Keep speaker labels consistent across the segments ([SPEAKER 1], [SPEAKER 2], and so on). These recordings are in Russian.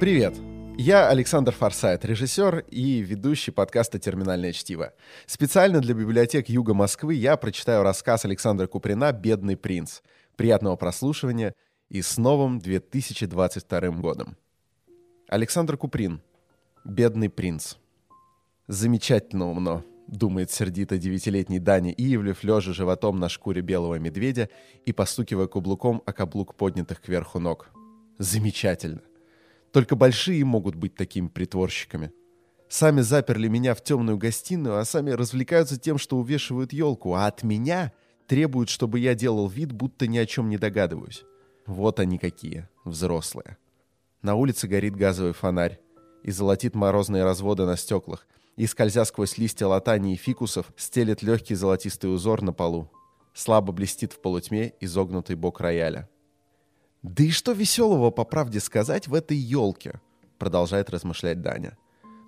[SPEAKER 1] Привет! Я Александр Форсайт, режиссер и ведущий подкаста «Терминальное чтиво». Специально для библиотек Юга Москвы я прочитаю рассказ Александра Куприна «Бедный принц». Приятного прослушивания и с новым 2022 годом. Александр Куприн «Бедный принц». Замечательно умно, думает сердито девятилетний Даня Иевлев, лежа животом на шкуре белого медведя и постукивая каблуком о каблук поднятых кверху ног. Замечательно. Только большие могут быть такими притворщиками. Сами заперли меня в темную гостиную, а сами развлекаются тем, что увешивают елку, а от меня требуют, чтобы я делал вид, будто ни о чем не догадываюсь. Вот они какие, взрослые. На улице горит газовый фонарь и золотит морозные разводы на стеклах, и, скользя сквозь листья латани и фикусов, стелет легкий золотистый узор на полу. Слабо блестит в полутьме изогнутый бок рояля. «Да и что веселого, по правде сказать, в этой елке?» Продолжает размышлять Даня.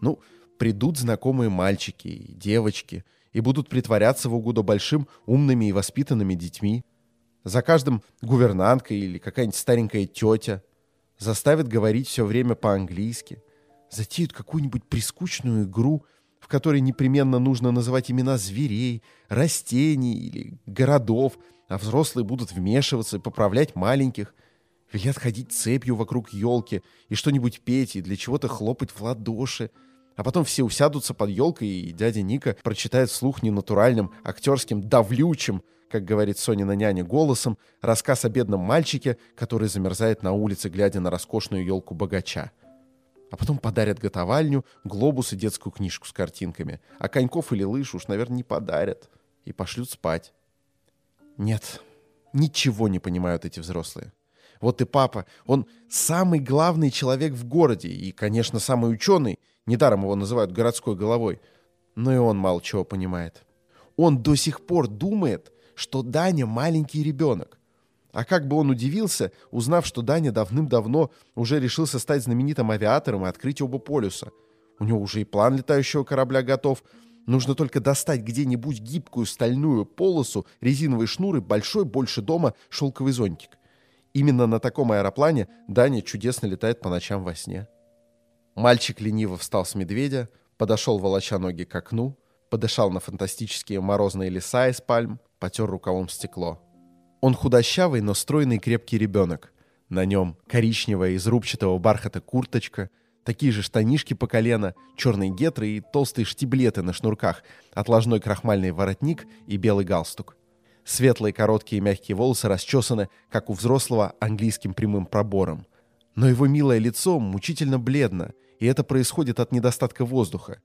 [SPEAKER 1] «Ну, придут знакомые мальчики и девочки и будут притворяться в угоду большим умными и воспитанными детьми. За каждым гувернантка или какая-нибудь старенькая тетя. Заставят говорить все время по-английски. Затеют какую-нибудь прискучную игру, в которой непременно нужно называть имена зверей, растений или городов, а взрослые будут вмешиваться и поправлять маленьких – Велят ходить цепью вокруг елки и что-нибудь петь, и для чего-то хлопать в ладоши. А потом все усядутся под елкой, и дядя Ника прочитает вслух ненатуральным, актерским, давлючим, как говорит Сонина няня голосом, рассказ о бедном мальчике, который замерзает на улице, глядя на роскошную елку богача. А потом подарят готовальню, глобус и детскую книжку с картинками. А коньков или лыж уж, наверное, не подарят. И пошлют спать. Нет, ничего не понимают эти взрослые. Вот и папа, он самый главный человек в городе и, конечно, самый ученый, недаром его называют городской головой, но и он мало чего понимает. Он до сих пор думает, что Даня маленький ребенок. А как бы он удивился, узнав, что Даня давным-давно уже решился стать знаменитым авиатором и открыть оба полюса. У него уже и план летающего корабля готов. Нужно только достать где-нибудь гибкую стальную полосу, резиновый шнур и большой, больше дома, шелковый зонтик. Именно на таком аэроплане Даня чудесно летает по ночам во сне. Мальчик лениво встал с медведя, подошел волоча ноги к окну, подышал на фантастические морозные леса из пальм, потер рукавом стекло. Он худощавый, но стройный крепкий ребенок. На нем коричневая из рубчатого бархата курточка, такие же штанишки по колено, черные гетры и толстые штиблеты на шнурках, отложной крахмальный воротник и белый галстук. Светлые короткие мягкие волосы расчесаны, как у взрослого, английским прямым пробором. Но его милое лицо мучительно бледно, и это происходит от недостатка воздуха.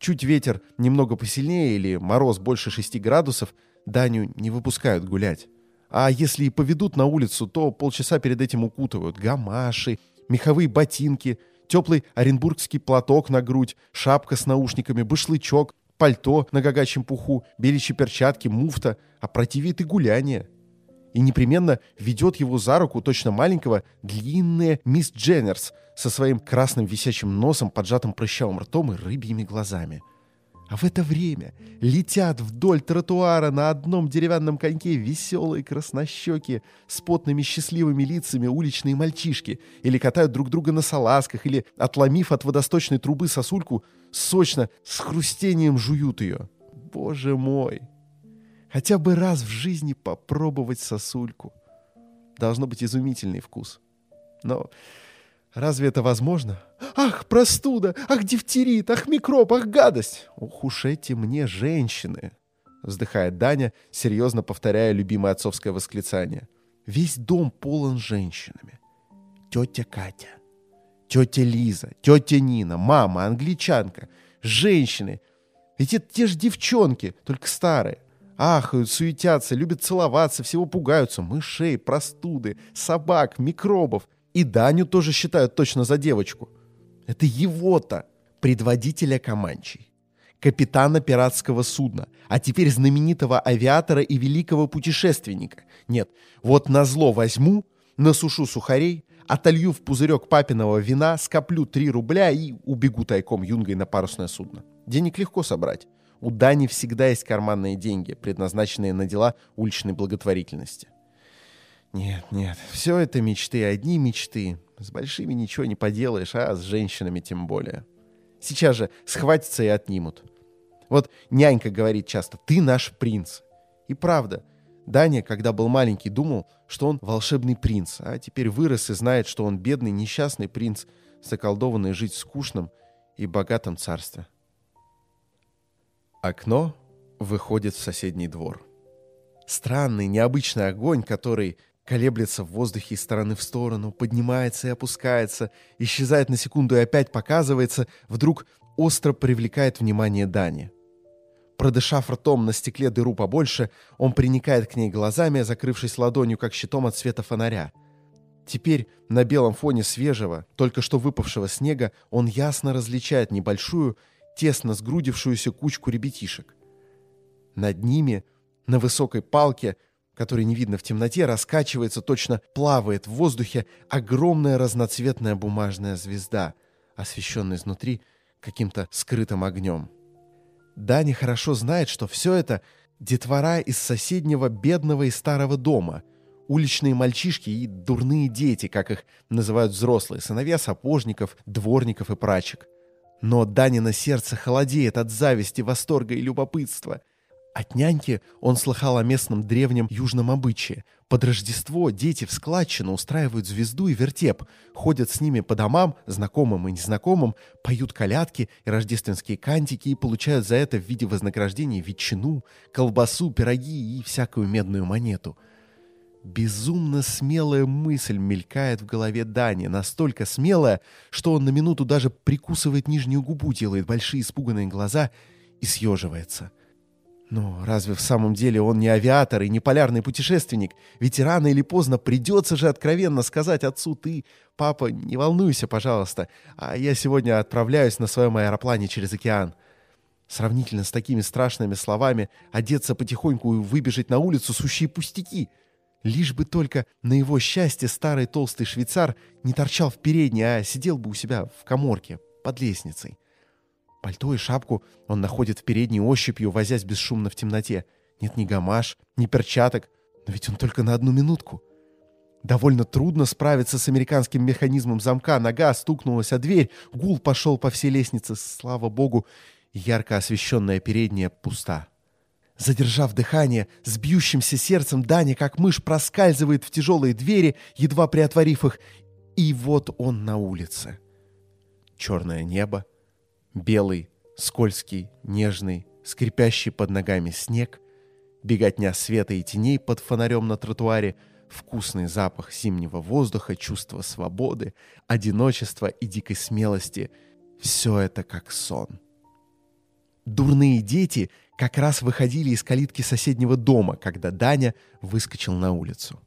[SPEAKER 1] Чуть ветер немного посильнее или мороз больше 6 градусов, Даню не выпускают гулять. А если и поведут на улицу, то полчаса перед этим укутывают гамаши, меховые ботинки, теплый оренбургский платок на грудь, шапка с наушниками, башлычок, пальто на гагачьем пуху, беличьи перчатки, муфта, а противит и гуляние. И непременно ведет его за руку точно маленького длинная мисс Дженнерс со своим красным висячим носом, поджатым прыщавым ртом и рыбьими глазами. А в это время летят вдоль тротуара на одном деревянном коньке веселые краснощеки с потными счастливыми лицами уличные мальчишки или катают друг друга на салазках, или, отломив от водосточной трубы сосульку, сочно, с хрустением жуют ее. Боже мой! Хотя бы раз в жизни попробовать сосульку. Должно быть изумительный вкус. Но разве это возможно? Ах, простуда! Ах, дифтерит! Ах, микроб! Ах, гадость! Ох уж эти мне женщины! Вздыхает Даня, серьезно повторяя любимое отцовское восклицание. Весь дом полон женщинами. Тетя Катя, тетя Лиза, тетя Нина, мама, англичанка, женщины. Ведь это те же девчонки, только старые. Ахают, суетятся, любят целоваться, всего пугаются. Мышей, простуды, собак, микробов. И Даню тоже считают точно за девочку. Это его-то, предводителя Каманчей, капитана пиратского судна, а теперь знаменитого авиатора и великого путешественника. Нет, вот на зло возьму, насушу сухарей, отолью в пузырек папиного вина, скоплю 3 рубля и убегу тайком юнгой на парусное судно. Денег легко собрать. У Дани всегда есть карманные деньги, предназначенные на дела уличной благотворительности. Нет, нет, все это мечты, одни мечты. С большими ничего не поделаешь, а с женщинами тем более. Сейчас же схватятся и отнимут. Вот нянька говорит часто, ты наш принц. И правда, Даня, когда был маленький, думал, что он волшебный принц, а теперь вырос и знает, что он бедный, несчастный принц, заколдованный жить в скучном и богатом царстве. Окно выходит в соседний двор. Странный, необычный огонь, который колеблется в воздухе из стороны в сторону, поднимается и опускается, исчезает на секунду и опять показывается, вдруг остро привлекает внимание Дани. Продышав ртом на стекле дыру побольше, он приникает к ней глазами, закрывшись ладонью, как щитом от света фонаря. Теперь на белом фоне свежего, только что выпавшего снега, он ясно различает небольшую, тесно сгрудившуюся кучку ребятишек. Над ними, на высокой палке, которой не видно в темноте, раскачивается, точно плавает в воздухе огромная разноцветная бумажная звезда, освещенная изнутри каким-то скрытым огнем. Даня хорошо знает, что все это детвора из соседнего бедного и старого дома, уличные мальчишки и дурные дети, как их называют взрослые, сыновья сапожников, дворников и прачек. Но Данина сердце холодеет от зависти, восторга и любопытства – от няньки он слыхал о местном древнем южном обычае. Под Рождество дети в складчину устраивают звезду и вертеп, ходят с ними по домам, знакомым и незнакомым, поют колядки и рождественские кантики и получают за это в виде вознаграждения ветчину, колбасу, пироги и всякую медную монету. Безумно смелая мысль мелькает в голове Дани, настолько смелая, что он на минуту даже прикусывает нижнюю губу, делает большие испуганные глаза и съеживается — но разве в самом деле он не авиатор и не полярный путешественник? Ведь рано или поздно придется же откровенно сказать отцу «ты, папа, не волнуйся, пожалуйста, а я сегодня отправляюсь на своем аэроплане через океан». Сравнительно с такими страшными словами одеться потихоньку и выбежать на улицу сущие пустяки. Лишь бы только на его счастье старый толстый швейцар не торчал в передней, а сидел бы у себя в коморке под лестницей. Пальто и шапку он находит в передней ощупью, возясь бесшумно в темноте. Нет ни гамаш, ни перчаток, но ведь он только на одну минутку. Довольно трудно справиться с американским механизмом замка. Нога стукнулась о дверь, гул пошел по всей лестнице. Слава богу, ярко освещенная передняя пуста. Задержав дыхание, с бьющимся сердцем Даня, как мышь, проскальзывает в тяжелые двери, едва приотворив их, и вот он на улице. Черное небо, Белый, скользкий, нежный, скрипящий под ногами снег, беготня света и теней под фонарем на тротуаре, вкусный запах зимнего воздуха, чувство свободы, одиночества и дикой смелости — все это как сон. Дурные дети как раз выходили из калитки соседнего дома, когда Даня выскочил на улицу.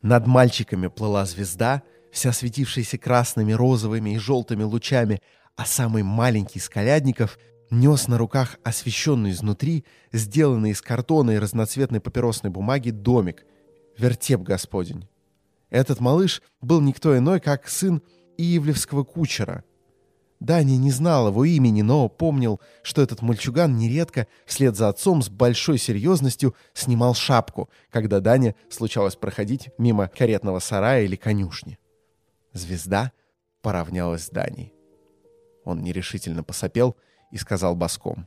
[SPEAKER 1] Над мальчиками плыла звезда, вся светившаяся красными, розовыми и желтыми лучами, а самый маленький из колядников нес на руках освещенный изнутри, сделанный из картона и разноцветной папиросной бумаги домик, вертеп господень. Этот малыш был никто иной, как сын Иевлевского кучера. Даня не знал его имени, но помнил, что этот мальчуган нередко вслед за отцом с большой серьезностью снимал шапку, когда Даня случалось проходить мимо каретного сарая или конюшни. Звезда поравнялась с Даней. Он нерешительно посопел и сказал боском.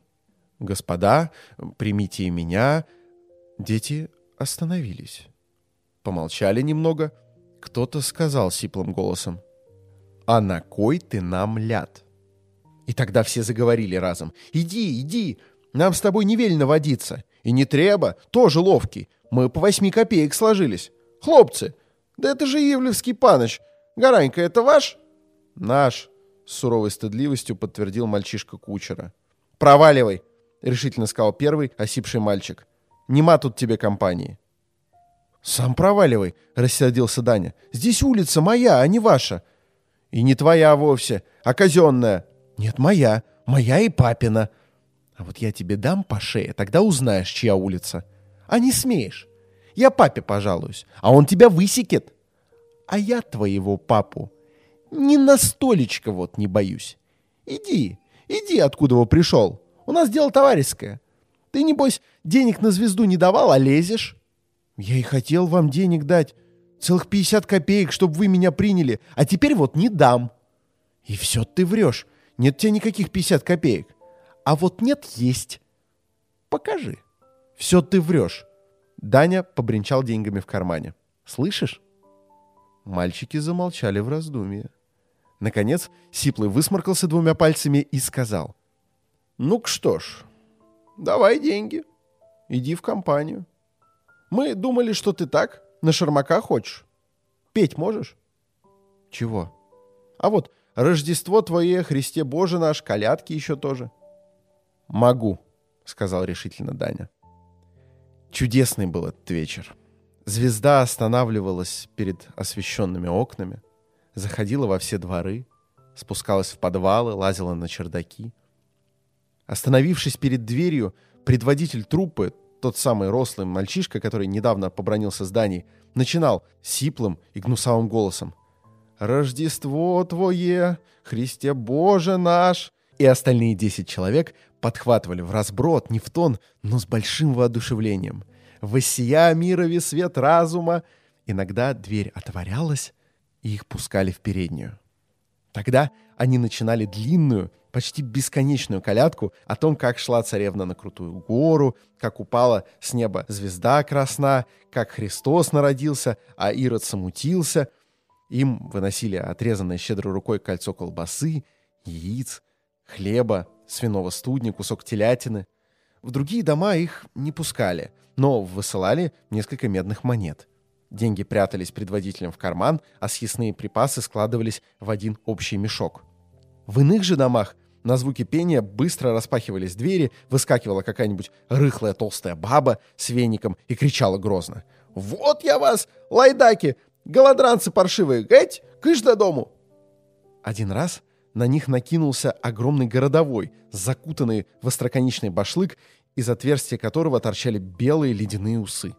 [SPEAKER 1] «Господа, примите и меня». Дети остановились. Помолчали немного. Кто-то сказал сиплым голосом. «А на кой ты нам ляд?» И тогда все заговорили разом. «Иди, иди, нам с тобой не велено водиться. И не треба, тоже ловкий. Мы по восьми копеек сложились. Хлопцы, да это же Ивлевский паныч. Гаранька, это ваш?» «Наш», с суровой стыдливостью подтвердил мальчишка кучера. «Проваливай!» — решительно сказал первый, осипший мальчик. «Нема тут тебе компании». «Сам проваливай!» — рассердился Даня. «Здесь улица моя, а не ваша». «И не твоя вовсе, а казенная». «Нет, моя. Моя и папина». «А вот я тебе дам по шее, тогда узнаешь, чья улица». «А не смеешь. Я папе пожалуюсь, а он тебя высекет». «А я твоего папу ни на столечко вот не боюсь. Иди, иди, откуда его пришел. У нас дело товарищеское. Ты, небось, денег на звезду не давал, а лезешь? Я и хотел вам денег дать. Целых 50 копеек, чтобы вы меня приняли, а теперь вот не дам. И все ты врешь. Нет тебе никаких 50 копеек. А вот нет, есть. Покажи. Все ты врешь. Даня побренчал деньгами в кармане. Слышишь? Мальчики замолчали в раздумье. Наконец, Сиплый высморкался двумя пальцами и сказал. «Ну-ка что ж, давай деньги. Иди в компанию. Мы думали, что ты так, на шармака хочешь. Петь можешь?» «Чего?» «А вот Рождество твое, Христе Боже наш, колядки еще тоже». «Могу», — сказал решительно Даня. Чудесный был этот вечер. Звезда останавливалась перед освещенными окнами, заходила во все дворы, спускалась в подвалы, лазила на чердаки. Остановившись перед дверью, предводитель труппы, тот самый рослый мальчишка, который недавно побронился зданий, начинал сиплым и гнусавым голосом. «Рождество Твое, Христе Боже наш!» И остальные десять человек подхватывали в разброд, не в тон, но с большим воодушевлением — «Воссия мирови свет разума!» Иногда дверь отворялась, и их пускали в переднюю. Тогда они начинали длинную, почти бесконечную колядку о том, как шла царевна на крутую гору, как упала с неба звезда красна, как Христос народился, а Ирод самутился. Им выносили отрезанное щедрой рукой кольцо колбасы, яиц, хлеба, свиного студня, кусок телятины. В другие дома их не пускали — но высылали несколько медных монет. Деньги прятались предводителем в карман, а съестные припасы складывались в один общий мешок. В иных же домах на звуки пения быстро распахивались двери, выскакивала какая-нибудь рыхлая толстая баба с веником и кричала грозно. «Вот я вас, лайдаки, голодранцы паршивые, геть, кыш до дому!» Один раз на них накинулся огромный городовой, закутанный в остроконечный башлык из отверстия которого торчали белые ледяные усы.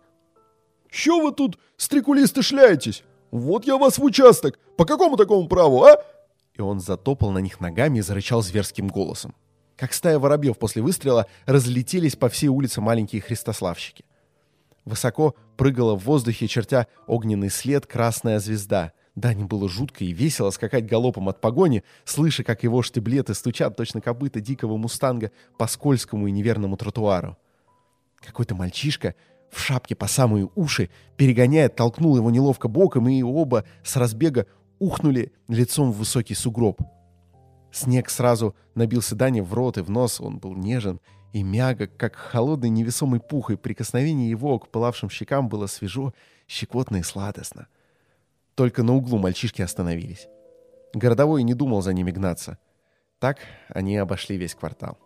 [SPEAKER 2] «Що вы тут, стрекулисты, шляетесь? Вот я вас в участок! По какому такому праву, а?»
[SPEAKER 1] И он затопал на них ногами и зарычал зверским голосом. Как стая воробьев после выстрела разлетелись по всей улице маленькие христославщики. Высоко прыгала в воздухе, чертя огненный след, красная звезда — Дане было жутко и весело скакать галопом от погони, слыша, как его штиблеты стучат точно копыта дикого мустанга по скользкому и неверному тротуару. Какой-то мальчишка в шапке по самые уши, перегоняя, толкнул его неловко боком, и оба с разбега ухнули лицом в высокий сугроб. Снег сразу набился Дане в рот и в нос, он был нежен и мягок, как холодный невесомый пух, и прикосновение его к пылавшим щекам было свежо, щекотно и сладостно. Только на углу мальчишки остановились. Городовой не думал за ними гнаться. Так они обошли весь квартал.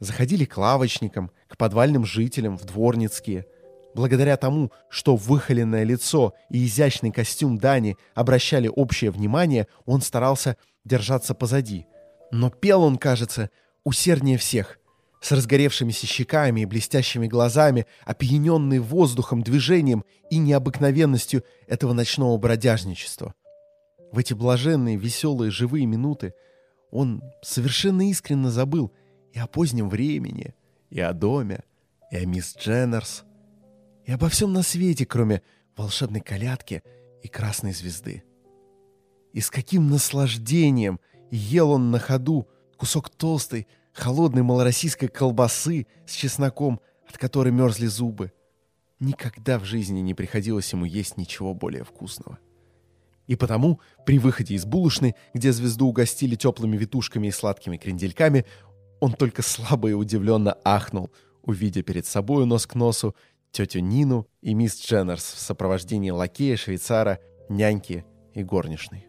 [SPEAKER 1] Заходили к лавочникам, к подвальным жителям, в дворницкие. Благодаря тому, что выхоленное лицо и изящный костюм Дани обращали общее внимание, он старался держаться позади. Но пел он, кажется, усерднее всех с разгоревшимися щеками и блестящими глазами, опьяненный воздухом, движением и необыкновенностью этого ночного бродяжничества. В эти блаженные, веселые, живые минуты он совершенно искренне забыл и о позднем времени, и о доме, и о мисс Дженнерс, и обо всем на свете, кроме волшебной колядки и красной звезды. И с каким наслаждением ел он на ходу кусок толстой, холодной малороссийской колбасы с чесноком, от которой мерзли зубы. Никогда в жизни не приходилось ему есть ничего более вкусного. И потому, при выходе из булочной, где звезду угостили теплыми витушками и сладкими крендельками, он только слабо и удивленно ахнул, увидя перед собой нос к носу тетю Нину и мисс Дженнерс в сопровождении лакея, швейцара, няньки и горничной.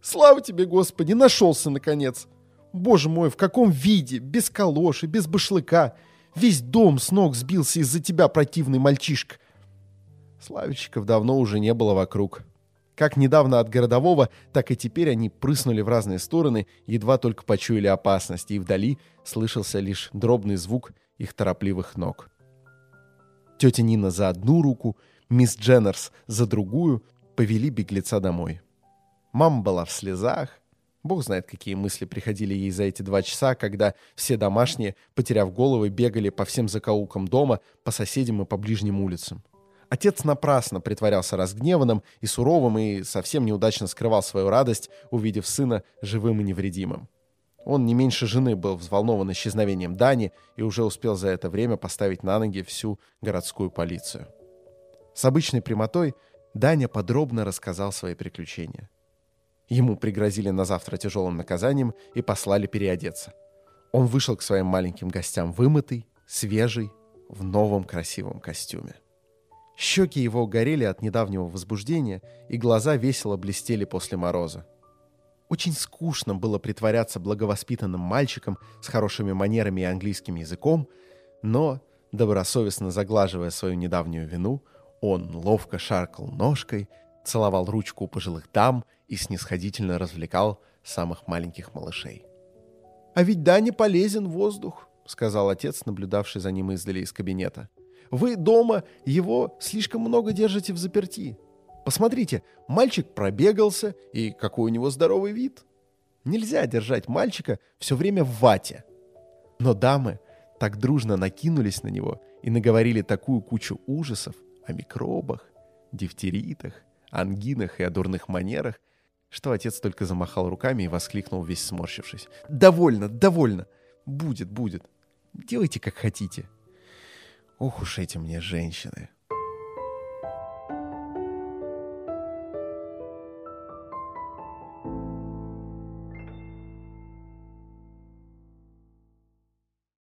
[SPEAKER 2] «Слава тебе, Господи, нашелся, наконец!» Боже мой, в каком виде? Без калоши, без башлыка. Весь дом с ног сбился из-за тебя, противный мальчишка.
[SPEAKER 1] Славичиков давно уже не было вокруг. Как недавно от городового, так и теперь они прыснули в разные стороны, едва только почуяли опасность, и вдали слышался лишь дробный звук их торопливых ног. Тетя Нина за одну руку, мисс Дженнерс за другую повели беглеца домой. Мама была в слезах, Бог знает, какие мысли приходили ей за эти два часа, когда все домашние, потеряв головы, бегали по всем закоулкам дома, по соседям и по ближним улицам. Отец напрасно притворялся разгневанным и суровым и совсем неудачно скрывал свою радость, увидев сына живым и невредимым. Он не меньше жены был взволнован исчезновением Дани и уже успел за это время поставить на ноги всю городскую полицию. С обычной прямотой Даня подробно рассказал свои приключения. Ему пригрозили на завтра тяжелым наказанием и послали переодеться. Он вышел к своим маленьким гостям вымытый, свежий, в новом красивом костюме. Щеки его горели от недавнего возбуждения, и глаза весело блестели после мороза. Очень скучно было притворяться благовоспитанным мальчиком с хорошими манерами и английским языком, но, добросовестно заглаживая свою недавнюю вину, он ловко шаркал ножкой, целовал ручку у пожилых дам и снисходительно развлекал самых маленьких малышей.
[SPEAKER 2] «А ведь Дане полезен воздух», — сказал отец, наблюдавший за ним издали из кабинета. «Вы дома его слишком много держите в заперти. Посмотрите, мальчик пробегался, и какой у него здоровый вид. Нельзя держать мальчика все время в вате». Но дамы так дружно накинулись на него и наговорили такую кучу ужасов о микробах, дифтеритах, ангинах и о дурных манерах, что отец только замахал руками и воскликнул, весь сморщившись. «Довольно, довольно! Будет, будет! Делайте, как хотите!» Ох уж эти мне женщины!